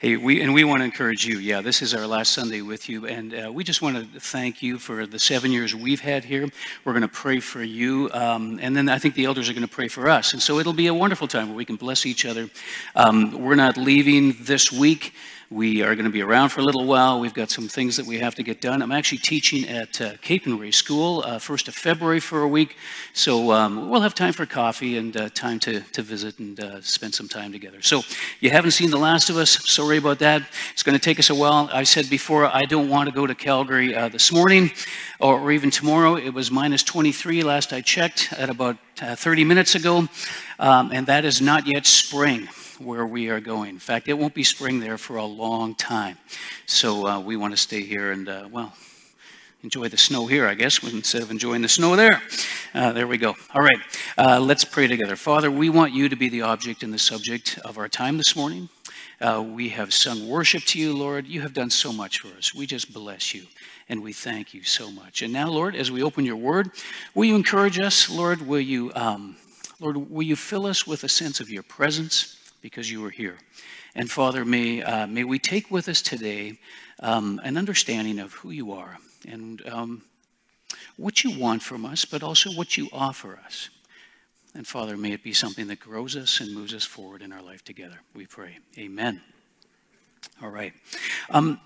Hey, we and we want to encourage you. Yeah, this is our last Sunday with you, and uh, we just want to thank you for the seven years we've had here. We're going to pray for you, um, and then I think the elders are going to pray for us, and so it'll be a wonderful time where we can bless each other. Um, we're not leaving this week. We are going to be around for a little while. We've got some things that we have to get done. I'm actually teaching at uh, Capernwray School, uh, 1st of February for a week. So um, we'll have time for coffee and uh, time to, to visit and uh, spend some time together. So you haven't seen The Last of Us. Sorry about that. It's going to take us a while. I said before, I don't want to go to Calgary uh, this morning or, or, even tomorrow. It was minus 23 last I checked at about uh, 30 minutes ago. Um, and that is not yet spring where we are going. In fact, it won't be spring there for a long time. So uh, we want to stay here and, uh, well, enjoy the snow here, I guess, instead of enjoying the snow there. Uh, there we go. All right, uh, let's pray together. Father, we want you to be the object and the subject of our time this morning. Uh, we have sung worship to you, Lord. You have done so much for us. We just bless you and we thank you so much. And now, Lord, as we open your word, will you encourage us, Lord? Will you, um, Lord, will you fill us with a sense of your presence? Because you were here. And Father, may, uh, may we take with us today um, an understanding of who you are and um, what you want from us, but also what you offer us. And Father, may it be something that grows us and moves us forward in our life together. We pray. Amen. All right. Um,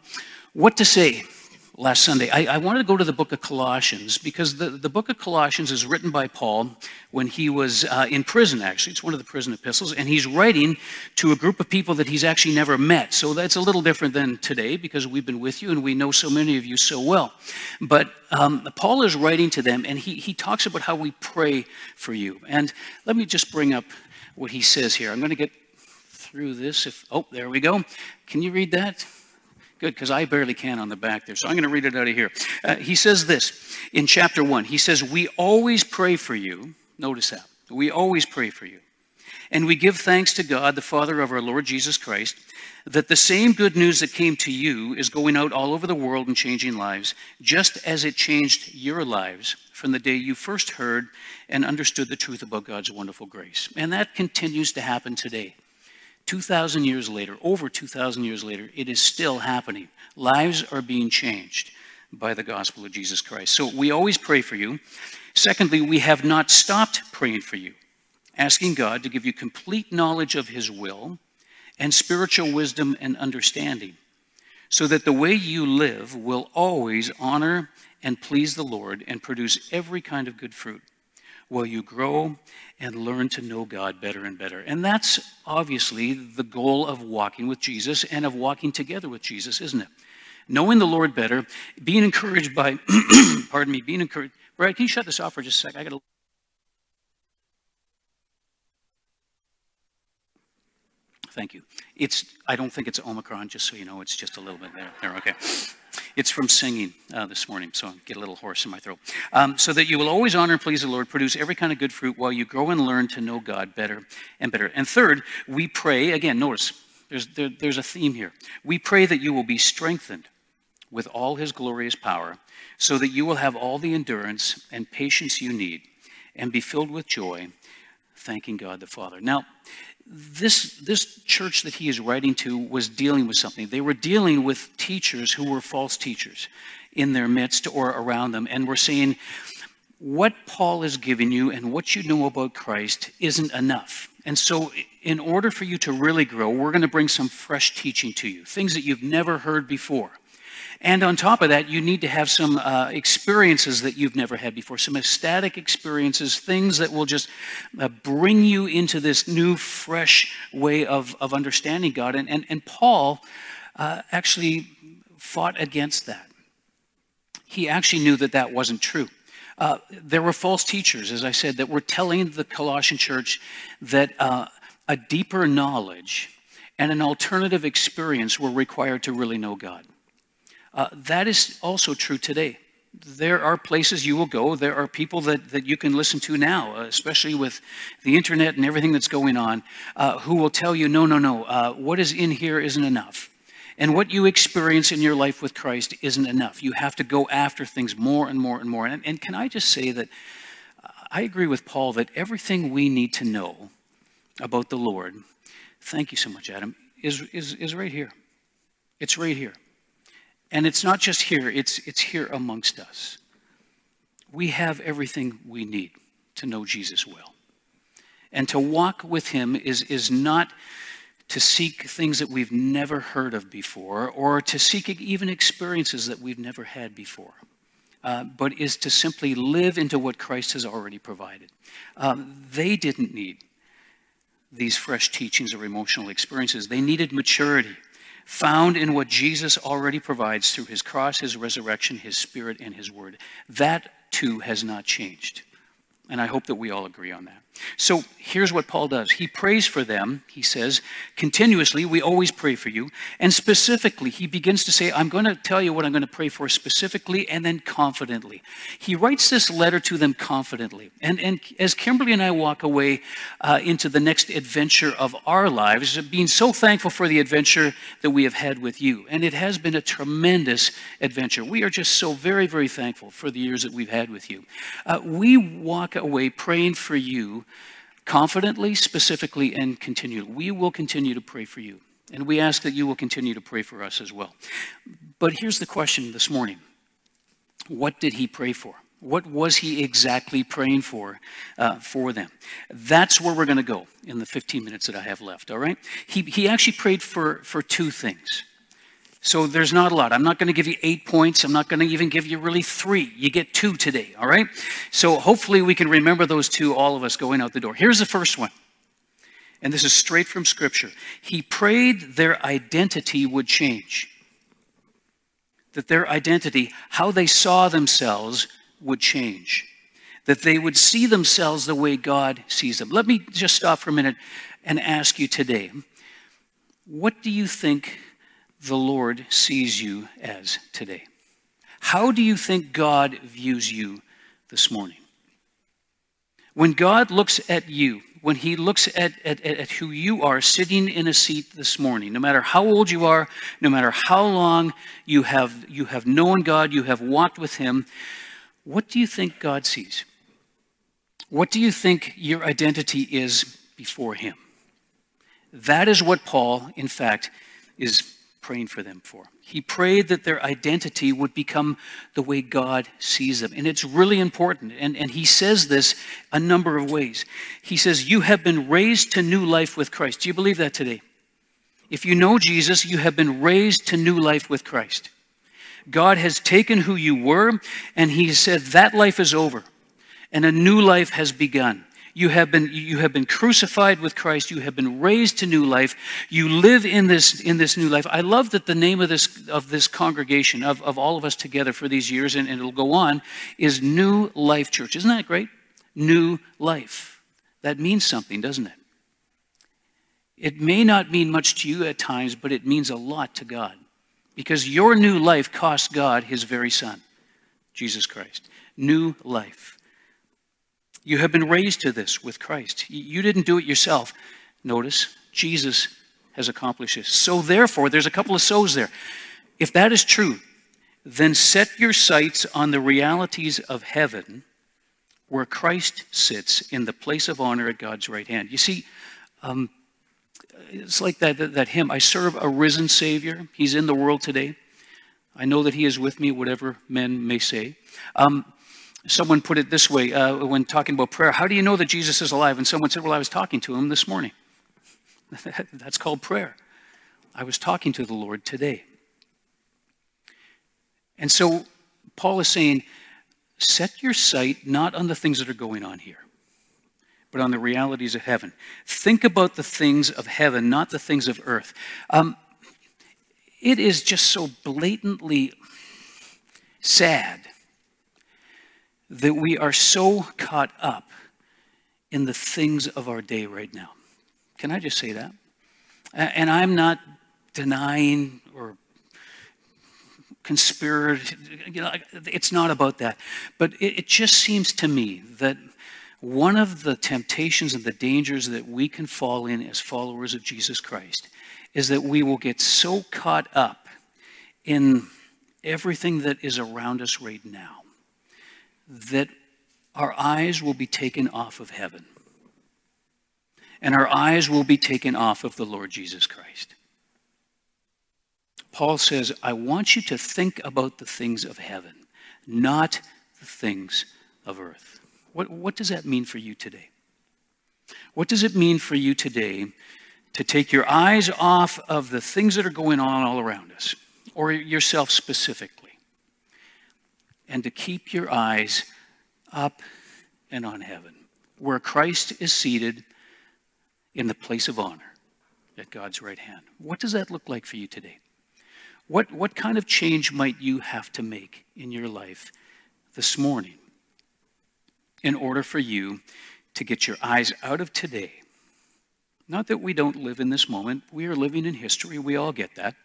what to say? Last Sunday. I, I, wanted to go to the book of Colossians because the, the book of Colossians is written by Paul when he was uh, in prison, actually. It's one of the prison epistles, and he's writing to a group of people that he's actually never met. So that's a little different than today because we've been with you and we know so many of you so well. But um, Paul is writing to them, and he, he talks about how we pray for you. And let me just bring up what he says here. I'm going to get through this. If Oh, there we go. Can you read that? Good, because I barely can on the back there. So I'm going to read it out of here. Uh, he says this in chapter one. He says, We always pray for you. Notice that. We always pray for you. And we give thanks to God, the Father of our Lord Jesus Christ, that the same good news that came to you is going out all over the world and changing lives, just as it changed your lives from the day you first heard and understood the truth about God's wonderful grace. And that continues to happen today. 2,000 years later, over 2,000 years later, it is still happening. Lives are being changed by the gospel of Jesus Christ. So we always pray for you. Secondly, we have not stopped praying for you, asking God to give you complete knowledge of His will and spiritual wisdom and understanding, so that the way you live will always honor and please the Lord and produce every kind of good fruit while you grow and learn to know God better and better. And that's obviously the goal of walking with Jesus and of walking together with Jesus, isn't it? Knowing the Lord better, being encouraged by, pardon me, being encouraged. Brad, can you shut this off for just a sec? I got to. Thank you. It's. I don't think it's Omicron. Just so you know, it's just a little bit there. There. Okay. It's from singing uh, this morning, so I get a little hoarse in my throat. Um, so that you will always honor and please the Lord, produce every kind of good fruit while you grow and learn to know God better and better. And third, we pray, again, notice there's, there, there's a theme here. We pray that you will be strengthened with all his glorious power, so that you will have all the endurance and patience you need and be filled with joy, thanking God the Father. Now, this, this church that he is writing to was dealing with something. They were dealing with teachers who were false teachers in their midst or around them, and were saying, What Paul is giving you and what you know about Christ isn't enough. And so, in order for you to really grow, we're going to bring some fresh teaching to you, things that you've never heard before. And on top of that, you need to have some uh, experiences that you've never had before, some ecstatic experiences, things that will just uh, bring you into this new, fresh way of, of understanding God. And, and, and Paul uh, actually fought against that. He actually knew that that wasn't true. Uh, there were false teachers, as I said, that were telling the Colossian church that uh, a deeper knowledge and an alternative experience were required to really know God. Uh, that is also true today. There are places you will go, there are people that, that you can listen to now, uh, especially with the internet and everything that's going on, uh, who will tell you, no, no, no, uh, what is in here isn't enough. And what you experience in your life with Christ isn't enough. You have to go after things more and more and more. And, and can I just say that uh, I agree with Paul that everything we need to know about the Lord, thank you so much, Adam, is, is, is right here. It's right here. And it's not just here, it's, it's here amongst us. We have everything we need to know Jesus well. And to walk with him is, is not to seek things that we've never heard of before or to seek even experiences that we've never had before. Uh, but is to simply live into what Christ has already provided. Um, they didn't need these fresh teachings or emotional experiences. They needed maturity found in what Jesus already provides through his cross, his resurrection, his spirit, and his word. That too has not changed. And I hope that we all agree on that. So here's what Paul does. He prays for them, he says, continuously, we always pray for you. And specifically, he begins to say, I'm going to tell you what I'm going to pray for specifically and then confidently. He writes this letter to them confidently. And, and as Kimberly and I walk away uh, into the next adventure of our lives, being so thankful for the adventure that we have had with you. And it has been a tremendous adventure. We are just so very, very thankful for the years that we've had with you. Uh, we walk away praying for you confidently, specifically, and continually. We will continue to pray for you. And we ask that you will continue to pray for us as well. But here's the question this morning What did he pray for? What was he exactly praying for uh, for them? That's where we're going to go in the 15 minutes that I have left, all right? He, he actually prayed for, for two things. So there's not a lot. I'm not going to give you eight points. I'm not going to even give you really three. You get two today, all right? So hopefully we can remember those two, all of us going out the door. Here's the first one. And this is straight from Scripture. He prayed their identity would change. That their identity, how they saw themselves, would change. That they would see themselves the way God sees them. Let me just stop for a minute and ask you today what do you think the Lord sees you as today? How do you think God views you this morning? When God looks at you, when He looks at, at, at who you are sitting in a seat this morning, no matter how old you are, no matter how long you have, you have known God, you have walked with Him, what do you think God sees? What do you think your identity is before Him? That is what Paul, in fact, is praying for them for. He prayed that their identity would become the way God sees them. And it's really important. And, and he says this a number of ways. He says, You have been raised to new life with Christ. Do you believe that today? If you know Jesus, you have been raised to new life with Christ. God has taken who you were, and he said, That life is over, and a new life has begun. You have been, you have been crucified with Christ. You have been raised to new life. You live in this, in this new life. I love that the name of this, of this congregation, of, of all of us together for these years, and, and it'll go on, is New Life Church. Isn't that great? New life. That means something, doesn't it? It may not mean much to you at times, but it means a lot to God. Because your new life cost God his very son, Jesus Christ. New life. You have been raised to this with Christ. You didn't do it yourself. Notice, Jesus has accomplished this. So, therefore, there's a couple of so's there. If that is true, then set your sights on the realities of heaven where Christ sits in the place of honor at God's right hand. You see, um, it's like that, that, that hymn I serve a risen Savior. He's in the world today. I know that He is with me, whatever men may say. Um, Someone put it this way uh, when talking about prayer How do you know that Jesus is alive? And someone said, Well, I was talking to him this morning. That's called prayer. I was talking to the Lord today. And so Paul is saying, Set your sight not on the things that are going on here, but on the realities of heaven. Think about the things of heaven, not the things of earth. Um, it is just so blatantly sad that we are so caught up in the things of our day right now. Can I just say that? And I'm not denying or conspiracy. You know, it's not about that. But it, it just seems to me that one of the temptations and the dangers that we can fall in as followers of Jesus Christ is that we will get so caught up in everything that is around us right now that our eyes will be taken off of heaven and our eyes will be taken off of the Lord Jesus Christ. Paul says, I want you to think about the things of heaven, not the things of earth. What, what does that mean for you today? What does it mean for you today to take your eyes off of the things that are going on all around us, or yourself specifically, and to keep your eyes up and on heaven, where Christ is seated in the place of honor at God's right hand? What does that look like for you today? What, what kind of change might you have to make in your life this morning in order for you to get your eyes out of today? Not that we don't live in this moment, we are living in history, we all get that.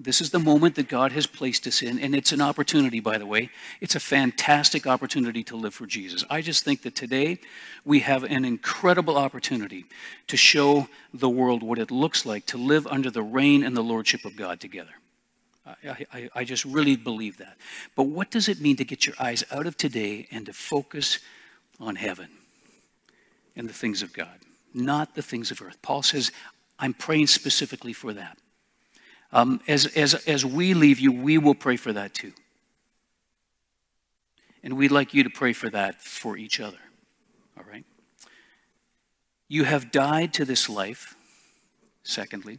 This is the moment that God has placed us in, and it's an opportunity, by the way. It's a fantastic opportunity to live for Jesus. I just think that today we have an incredible opportunity to show the world what it looks like to live under the reign and the lordship of God together. I, I, I just really believe that. But what does it mean to get your eyes out of today and to focus on heaven and the things of God, not the things of earth? Paul says, I'm praying specifically for that. Um, as, as, as we leave you, we will pray for that too. And we'd like you to pray for that for each other. All right? You have died to this life, secondly,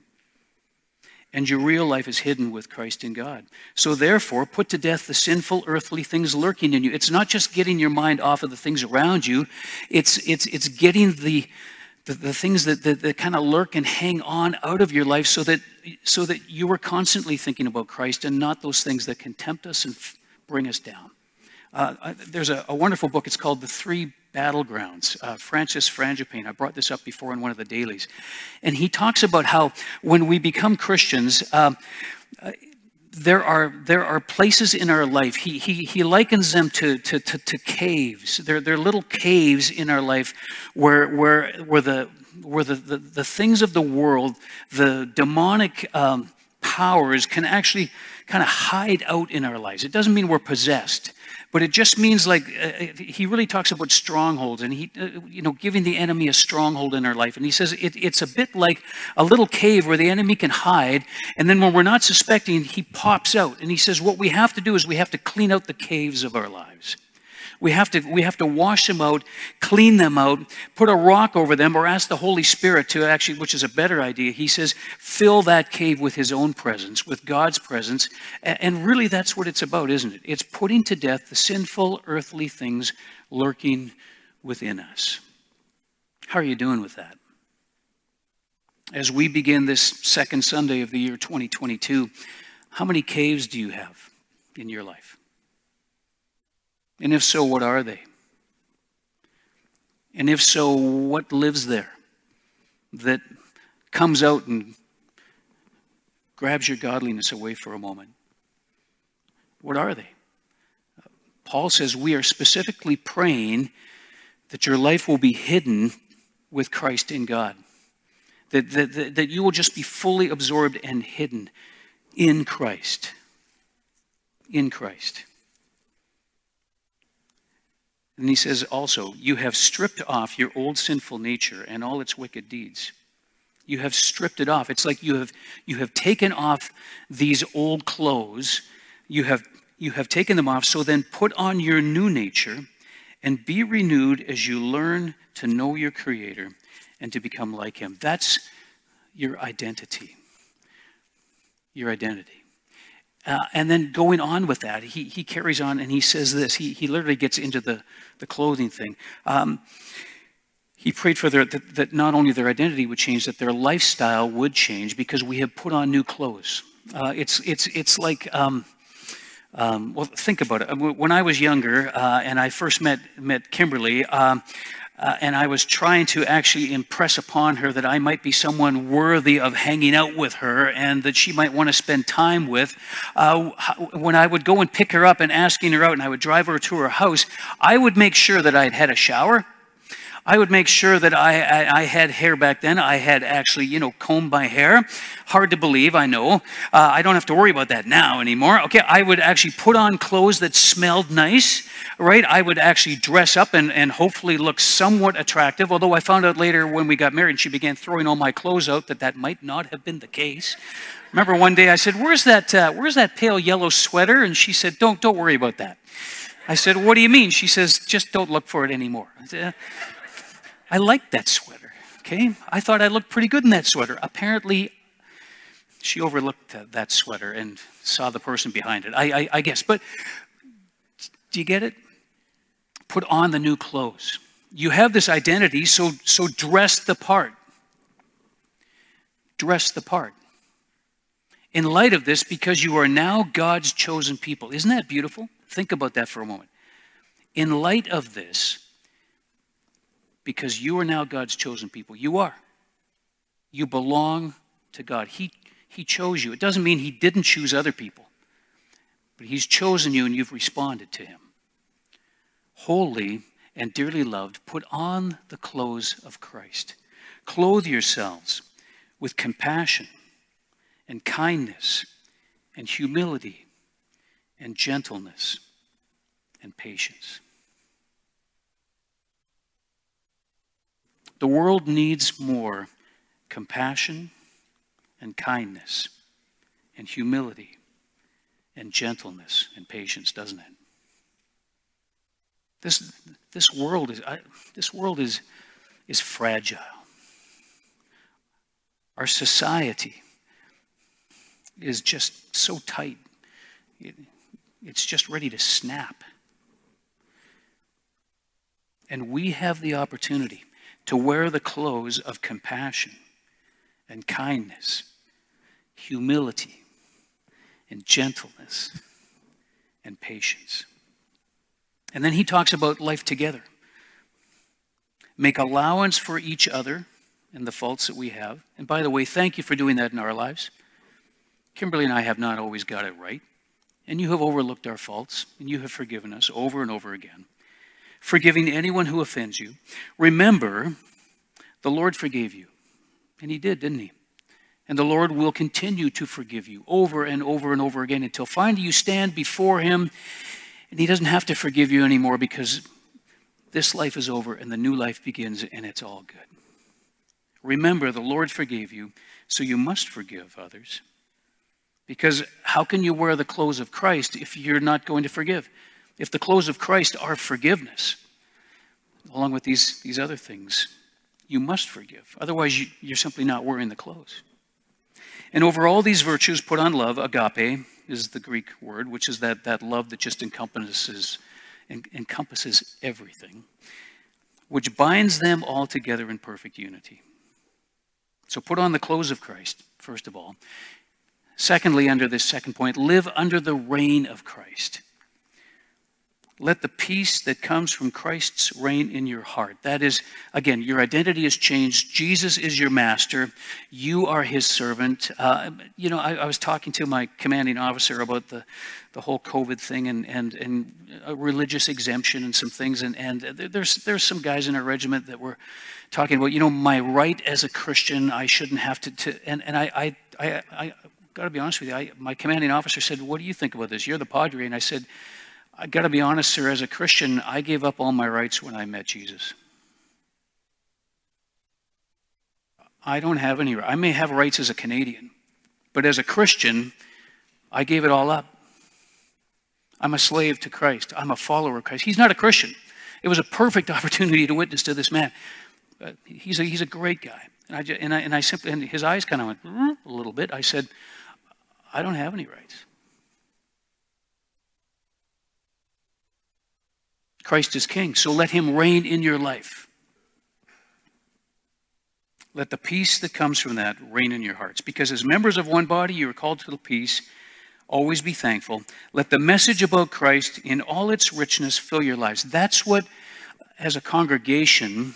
and your real life is hidden with Christ in God. So therefore, put to death the sinful earthly things lurking in you. It's not just getting your mind off of the things around you, it's, it's, it's getting the, the, the things that, that, that kind of lurk and hang on out of your life so that, so that you are constantly thinking about Christ and not those things that can tempt us and f- bring us down. Uh, there's a, a, wonderful book. It's called The Three Battlegrounds. Uh, Francis Frangipane. I brought this up before in one of the dailies. And he talks about how when we become Christians, um, uh, there are, there are places in our life, he, he, he likens them to, to, to, to caves. They're, they're little caves in our life where, where, where, the, where the, the, the things of the world, the demonic um, powers can actually kind of hide out in our lives. It doesn't mean we're possessed. But it just means like uh, uh, he really talks about strongholds and he, uh, you know, giving the enemy a stronghold in our life. And he says it, it's a bit like a little cave where the enemy can hide. And then when we're not suspecting, he pops out. And he says what we have to do is we have to clean out the caves of our lives. We have to, we have to wash them out, clean them out, put a rock over them, or ask the Holy Spirit to actually, which is a better idea. He says, fill that cave with His own presence, with God's presence. And really, that's what it's about, isn't it? It's putting to death the sinful earthly things lurking within us. How are you doing with that? As we begin this second Sunday of the year 2022, how many caves do you have in your life? And if so, what are they? And if so, what lives there that comes out and grabs your godliness away for a moment? What are they? Paul says we are specifically praying that your life will be hidden with Christ in God. That, that, that you will just be fully absorbed and hidden in Christ. In Christ. And he says also, You have stripped off your old sinful nature and all its wicked deeds. You have stripped it off. It's like you have, you have taken off these old clothes. You have, you have taken them off. So then put on your new nature and be renewed as you learn to know your Creator and to become like Him. That's your identity. Your identity. Uh, and then going on with that, he, he carries on and he says this. He, he literally gets into the, the clothing thing. Um, he prayed for their, that, that, not only their identity would change, that their lifestyle would change because we have put on new clothes. Uh, it's, it's, it's like, um, um, well, think about it. When I was younger uh, and I first met, met Kimberly, um, uh, and I was trying to actually impress upon her that I might be someone worthy of hanging out with her and that she might want to spend time with. Uh, when I would go and pick her up and asking her out, and I would drive her to her house, I would make sure that I had had a shower. I would make sure that I, I, I, had hair back then. I had actually, you know, combed my hair. Hard to believe, I know. Uh, I don't have to worry about that now anymore. Okay, I would actually put on clothes that smelled nice, right? I would actually dress up and, and hopefully look somewhat attractive, although I found out later when we got married she began throwing all my clothes out that that might not have been the case. Remember one day I said, "Where's that? Uh, where's that pale yellow sweater?" And she said, "Don't don't worry about that." I said, "What do you mean?" She says, "Just don't look for it anymore." Said, I liked that sweater. Okay, I thought I looked pretty good in that sweater. Apparently, she overlooked that sweater and saw the person behind it. I, I, I guess, but do you get it? Put on the new clothes. You have this identity, so so dress the part. Dress the part in light of this because you are now God's chosen people. Isn't that beautiful? Think about that for a moment. In light of this, because you are now God's chosen people, you are. You belong to God. He, he chose you. It doesn't mean He didn't choose other people, but He's chosen you and you've responded to Him. Holy and dearly loved, put on the clothes of Christ. Clothe yourselves with compassion and kindness and humility and gentleness and patience. The world needs more compassion and kindness and humility and gentleness and patience, doesn't it? This, this world is I, this world is, is fragile. Our society is just so tight, it, it's just ready to snap. And we have the opportunity to wear the clothes of compassion and kindness, humility and gentleness and patience. And then he talks about life together. Make allowance for each other and the faults that we have. And by the way, thank you for doing that in our lives. Kimberly and I have not always got it right, and you have overlooked our faults, and you have forgiven us over and over again. Forgiving anyone who offends you. Remember, the Lord forgave you, and He did, didn't He? And the Lord will continue to forgive you over and over and over again until finally you stand before Him, and He doesn't have to forgive you anymore because this life is over and the new life begins, and it's all good. Remember, the Lord forgave you, so you must forgive others. Because how can you wear the clothes of Christ if you're not going to forgive? If the clothes of Christ are forgiveness, along with these, these other things, you must forgive. Otherwise, you, you're simply not wearing the clothes. And over all these virtues, put on love. Agape is the Greek word, which is that, that love that just encompasses, encompasses everything, which binds them all together in perfect unity. So put on the clothes of Christ, first of all. Secondly, under this second point, live under the reign of Christ. Let the peace that comes from Christ's reign in your heart. That is, again, your identity has changed. Jesus is your master. You are his servant. Uh, you know, I, I, was talking to my commanding officer about the, the whole COVID thing and, and, and religious exemption and some things. And, and there's, there's some guys in our regiment that were talking about, you know, my right as a Christian, I shouldn't have to. to and and I, I, I, got to be honest with you. I, my commanding officer said, What do you think about this? You're the Padre. And I said, I got to be honest, sir, as a Christian, I gave up all my rights when I met Jesus. I don't have any I may have rights as a Canadian, but as a Christian, I gave it all up. I'm a slave to Christ. I'm a follower of Christ. He's not a Christian. It was a perfect opportunity to witness to this man. But he's a, he's a great guy. And I, and I, and I simply, and his eyes kind of went mm, a little bit. I said, I don't have any rights. Christ is king, so let him reign in your life. Let the peace that comes from that reign in your hearts. Because as members of one body, you are called to the peace. Always be thankful. Let the message about Christ in all its richness fill your lives. That's what, as a congregation,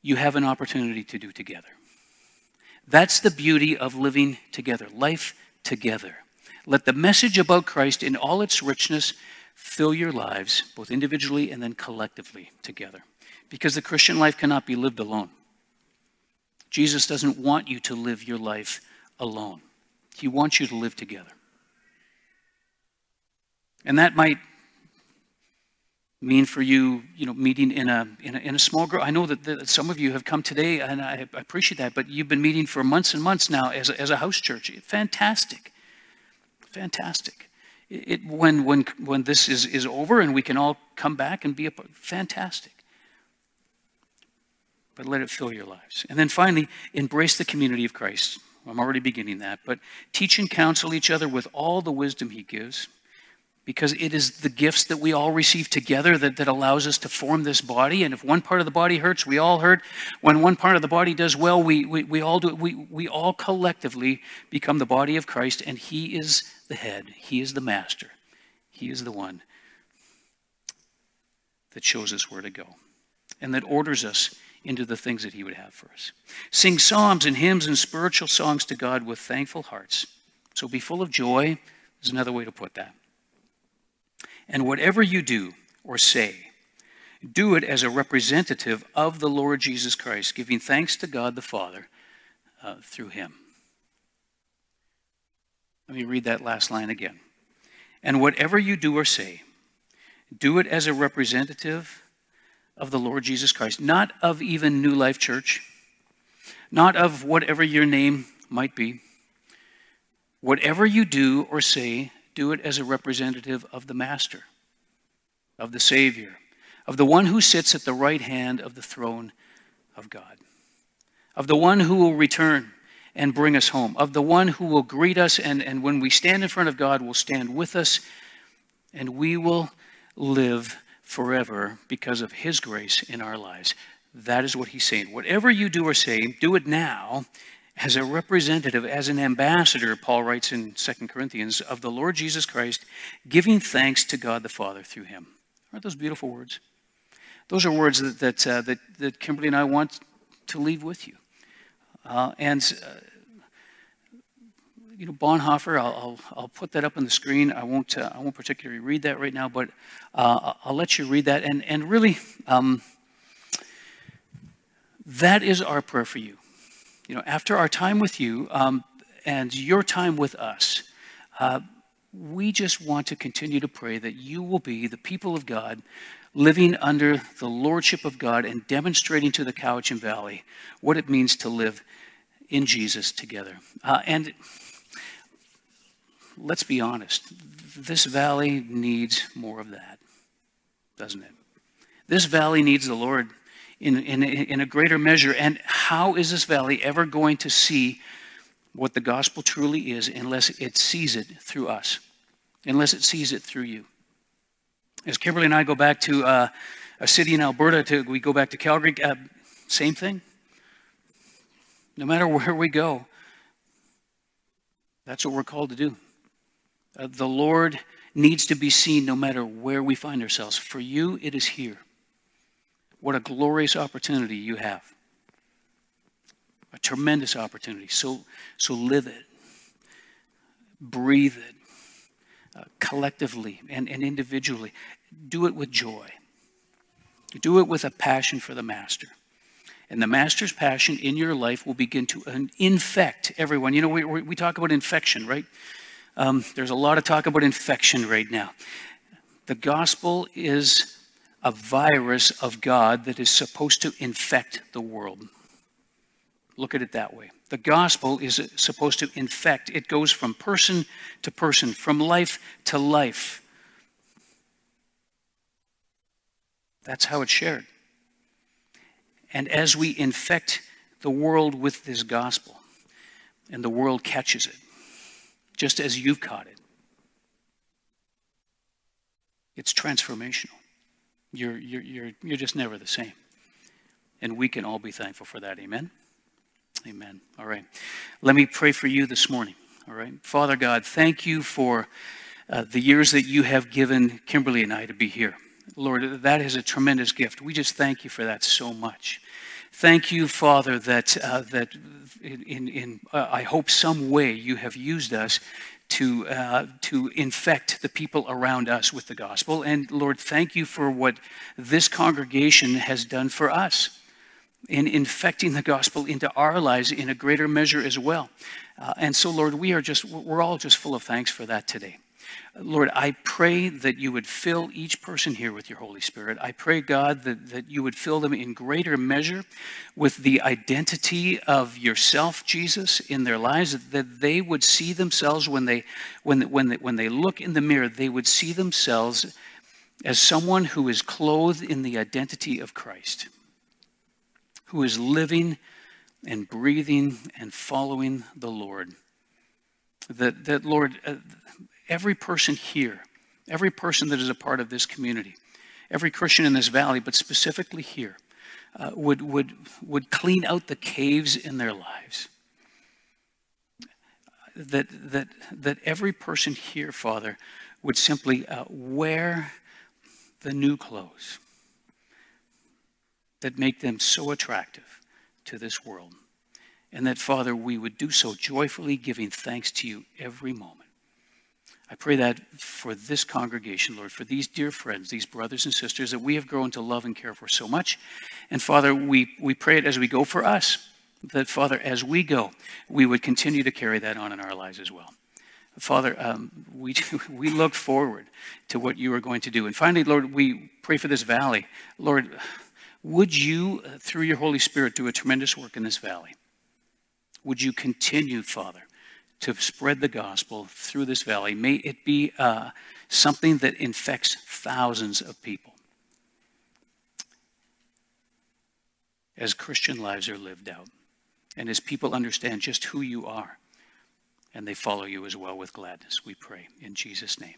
you have an opportunity to do together. That's the beauty of living together, life together. Let the message about Christ in all its richness fill your lives, both individually and then collectively together. because the Christian life cannot be lived alone. Jesus doesn't want you to live your life alone, He wants you to live together. And that might mean for you, you know, meeting in a, in a, in a small group? I know that, some of you have come today, and I, I appreciate that, but you've been meeting for months and months now as a, as a house church. Fantastic. Fantastic. It, when, when, when this is, is over and we can all come back and be a fantastic. But let it fill your lives. And then finally, embrace the community of Christ. I'm already beginning that. But teach and counsel each other with all the wisdom he gives because it is the gifts that we all receive together that, that allows us to form this body. And if one part of the body hurts, we all hurt. When one part of the body does well, we, we, we all do we, we all collectively become the body of Christ, and He is the head, He is the master, He is the one that shows us where to go and that orders us into the things that He would have for us. Sing psalms and hymns and spiritual songs to God with thankful hearts. So be full of joy, is another way to put that. And whatever you do or say, do it as a representative of the Lord Jesus Christ, giving thanks to God the Father uh, through him. Let me read that last line again. And whatever you do or say, do it as a representative of the Lord Jesus Christ, not of even New Life Church, not of whatever your name might be. Whatever you do or say, do it as a representative of the Master, of the Savior, of the one who sits at the right hand of the throne of God, of the one who will return and bring us home, of the one who will greet us, and, and when we stand in front of God, will stand with us, and we will live forever because of His grace in our lives. That is what He's saying. Whatever you do or say, do it now as a representative, as an ambassador, Paul writes in 2 Corinthians, of the Lord Jesus Christ, giving thanks to God the Father through him. Aren't those beautiful words? Those are words that, that, uh, that, that Kimberly and I want to leave with you. Uh, and, uh, you know, Bonhoeffer, I'll, I'll, I'll, put that up on the screen. I won't, uh, I won't particularly read that right now, but uh, I'll let you read that. And, and really, um, that is our prayer for you you know, after our time with you um, and your time with us, uh, we just want to continue to pray that you will be the people of God living under the lordship of God and demonstrating to the Cowichan Valley what it means to live in Jesus together. Uh, and let's be honest, this valley needs more of that, doesn't it? This valley needs the Lord in, in, in a greater measure. And how is this valley ever going to see what the gospel truly is unless it sees it through us, unless it sees it through you? As Kimberly and I go back to uh, a city in Alberta, to, we go back to Calgary, uh, same thing. No matter where we go, that's what we're called to do. Uh, the Lord needs to be seen no matter where we find ourselves. For you, it is here. What a glorious opportunity you have. A tremendous opportunity. So, so live it, breathe it, uh, collectively and, and individually. Do it with joy. Do it with a passion for the Master. And the Master's passion in your life will begin to infect everyone. You know, we, we talk about infection, right? Um, there's a lot of talk about infection right now. The gospel is a virus of God that is supposed to infect the world. Look at it that way. The gospel is supposed to infect, it goes from person to person, from life to life. That's how it's shared. And as we infect the world with this gospel, and the world catches it, just as you've caught it, it's transformational. You're, you're, you're, you're just never the same. And we can all be thankful for that. Amen? Amen. All right. Let me pray for you this morning. All right. Father God, thank you for uh, the years that you have given Kimberly and I to be here. Lord, that is a tremendous gift. We just thank you for that so much. Thank you, Father, that, uh, that in, in uh, I hope some way you have used us to, uh, to infect the people around us with the gospel. And Lord, thank you for what this congregation has done for us in infecting the gospel into our lives in a greater measure as well. Uh, and so, Lord, we are just, we're all just full of thanks for that today. Lord, I pray that you would fill each person here with your Holy Spirit. I pray, God, that, that you would fill them in greater measure with the identity of yourself, Jesus, in their lives, that they would see themselves when they, when, when, they, when they look in the mirror, they would see themselves as someone who is clothed in the identity of Christ, who is living and breathing and following the Lord. That, that Lord, uh, every person here, every person that is a part of this community, every Christian in this valley, but specifically here, uh, would, would, would clean out the caves in their lives. That, that, that every person here, Father, would simply uh, wear the new clothes that make them so attractive to this world. And that, Father, we would do so joyfully, giving thanks to you every moment. I pray that for this congregation, Lord, for these dear friends, these brothers and sisters that we have grown to love and care for so much. And Father, we, we pray it as we go for us, that Father, as we go, we would continue to carry that on in our lives as well. Father, um, we, we look forward to what you are going to do. And finally, Lord, we pray for this valley. Lord, would you, through your Holy Spirit, do a tremendous work in this valley? Would you continue, Father, to spread the gospel through this valley. May it be uh, something that infects thousands of people as Christian lives are lived out and as people understand just who you are and they follow you as well with gladness. We pray in Jesus' name.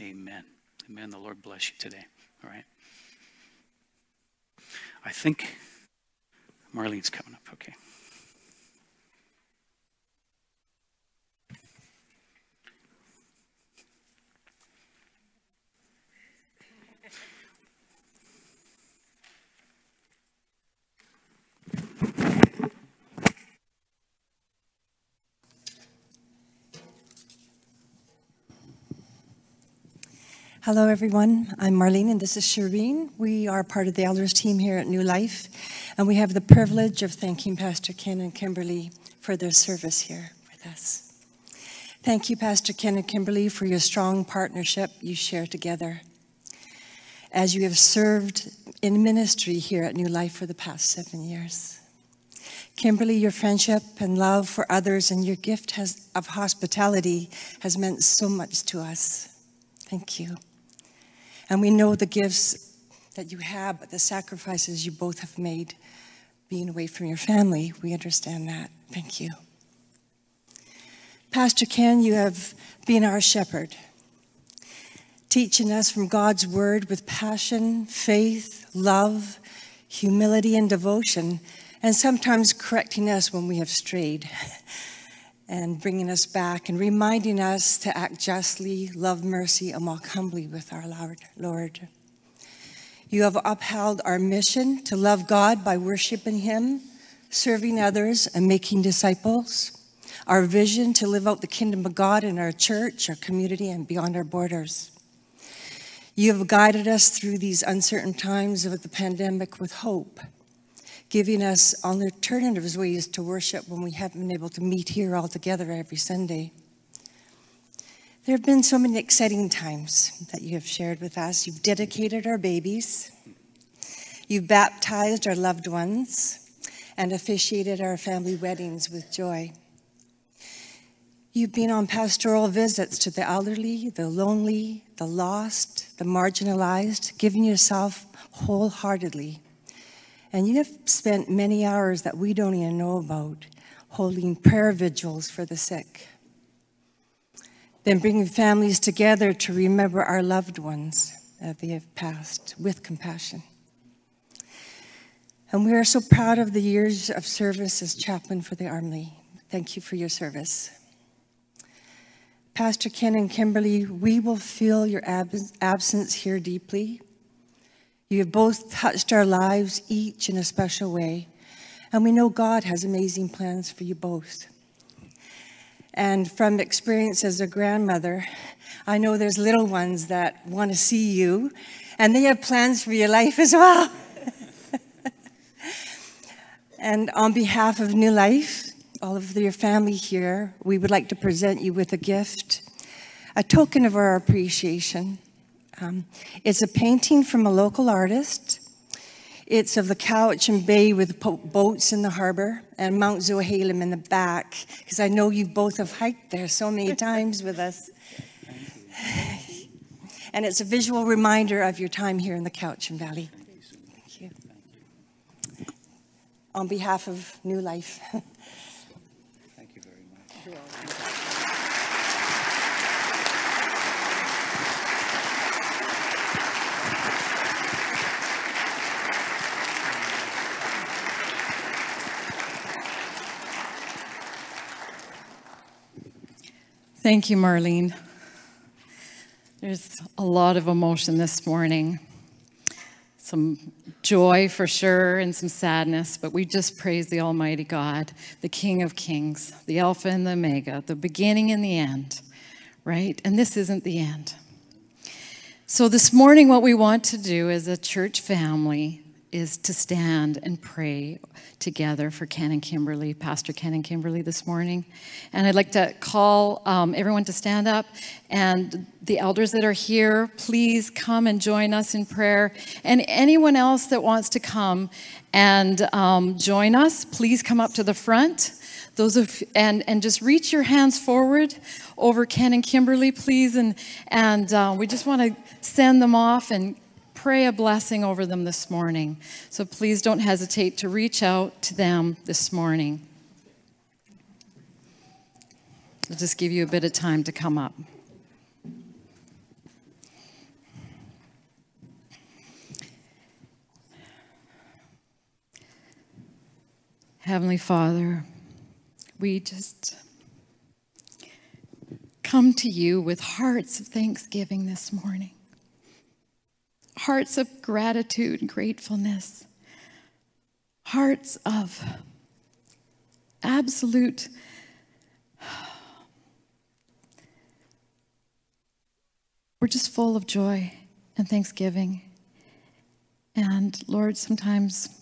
Amen. Amen. The Lord bless you today. All right. I think Marlene's coming up. Okay. Hello, everyone. I'm Marlene, and this is Shireen. We are part of the elders team here at New Life, and we have the privilege of thanking Pastor Ken and Kimberly for their service here with us. Thank you, Pastor Ken and Kimberly, for your strong partnership you share together as you have served in ministry here at New Life for the past seven years. Kimberly, your friendship and love for others and your gift has, of hospitality has meant so much to us. Thank you. And we know the gifts that you have, but the sacrifices you both have made being away from your family. We understand that. Thank you. Pastor Ken, you have been our shepherd, teaching us from God's word with passion, faith, love, humility, and devotion, and sometimes correcting us when we have strayed. and bringing us back and reminding us to act justly, love mercy, and walk humbly with our Lord. You have upheld our mission to love God by worshiping Him, serving others, and making disciples. Our vision to live out the kingdom of God in our church, our community, and beyond our borders. You have guided us through these uncertain times of the pandemic with hope giving us alternative ways to worship when we haven't been able to meet here all together every Sunday. There have been so many exciting times that you have shared with us. You've dedicated our babies, you've baptized our loved ones, and officiated our family weddings with joy. You've been on pastoral visits to the elderly, the lonely, the lost, the marginalized, giving yourself wholeheartedly and you have spent many hours that we don't even know about holding prayer vigils for the sick. Then bringing families together to remember our loved ones that they have passed with compassion. And we are so proud of the years of service as chaplain for the Army. Thank you for your service. Pastor Ken and Kimberly, we will feel your ab- absence here deeply. You have both touched our lives, each in a special way. And we know God has amazing plans for you both. And from experience as a grandmother, I know there's little ones that want to see you, and they have plans for your life as well. and on behalf of New Life, all of your family here, we would like to present you with a gift, a token of our appreciation. Um, it's a painting from a local artist. It's of the Cowichan Bay with po- boats in the harbor and Mount Tzouhalem in the back, because I know you both have hiked there so many times with us. And it's a visual reminder of your time here in the Cowichan Valley. Thank you. On behalf of New Life. Thank you, Marlene. There's a lot of emotion this morning. Some joy for sure and some sadness, but we just praise the Almighty God, the King of Kings, the Alpha and the Omega, the beginning and the end, right? And this isn't the end. So, this morning, what we want to do as a church family is to stand and pray together for Ken and Kimberly, Pastor Ken and Kimberly this morning. And I'd like to call um, everyone to stand up. And the elders that are here, please come and join us in prayer. And anyone else that wants to come and um, join us, please come up to the front. Those of and and just reach your hands forward over Ken and Kimberly, please, and and uh, we just want to send them off and pray a blessing over them this morning. So please don't hesitate to reach out to them this morning. I'll just give you a bit of time to come up. Heavenly Father, we just come to you with hearts of thanksgiving this morning hearts of gratitude and gratefulness, hearts of absolute we're just full of joy and thanksgiving. And Lord, sometimes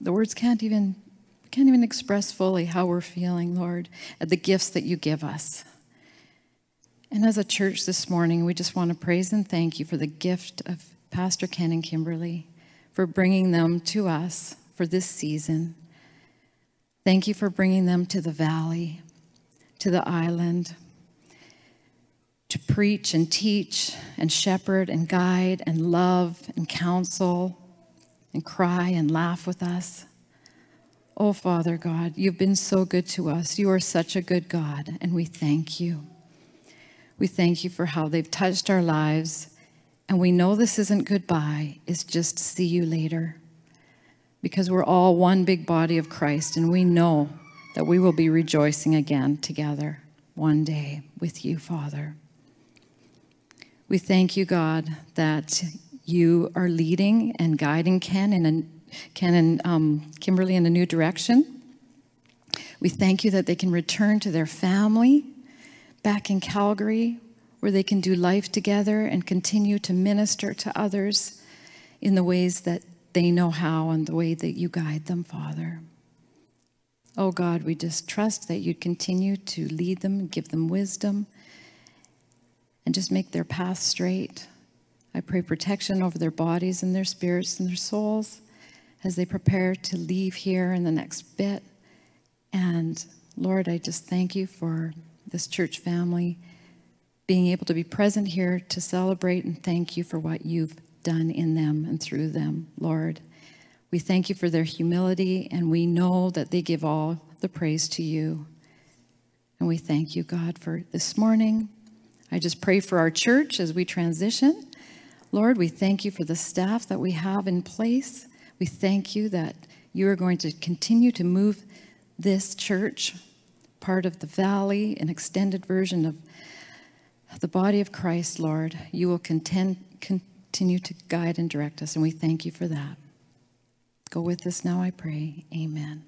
the words can't even can't even express fully how we're feeling, Lord, at the gifts that you give us. And as a church this morning, we just want to praise and thank you for the gift of Pastor Ken and Kimberly for bringing them to us for this season. Thank you for bringing them to the valley, to the island, to preach and teach and shepherd and guide and love and counsel and cry and laugh with us. Oh, Father God, you've been so good to us. You are such a good God, and we thank you. We thank you for how they've touched our lives and we know this isn't goodbye, it's just see you later. Because we're all one big body of Christ, and we know that we will be rejoicing again together one day with you, Father. We thank you, God, that you are leading and guiding Ken and Ken and um, Kimberly in a new direction. We thank you that they can return to their family back in Calgary where they can do life together and continue to minister to others in the ways that they know how and the way that you guide them, Father. Oh God, we just trust that you'd continue to lead them give them wisdom and just make their path straight. I pray protection over their bodies and their spirits and their souls as they prepare to leave here in the next bit. And Lord, I just thank you for this church family being able to be present here to celebrate and thank you for what you've done in them and through them, Lord. We thank you for their humility, and we know that they give all the praise to you. And we thank you, God, for this morning. I just pray for our church as we transition. Lord, we thank you for the staff that we have in place. We thank you that you are going to continue to move this church, part of the valley, an extended version the body of Christ, Lord, you will contend, continue to guide and direct us, and we thank you for that. Go with us now, I pray. Amen.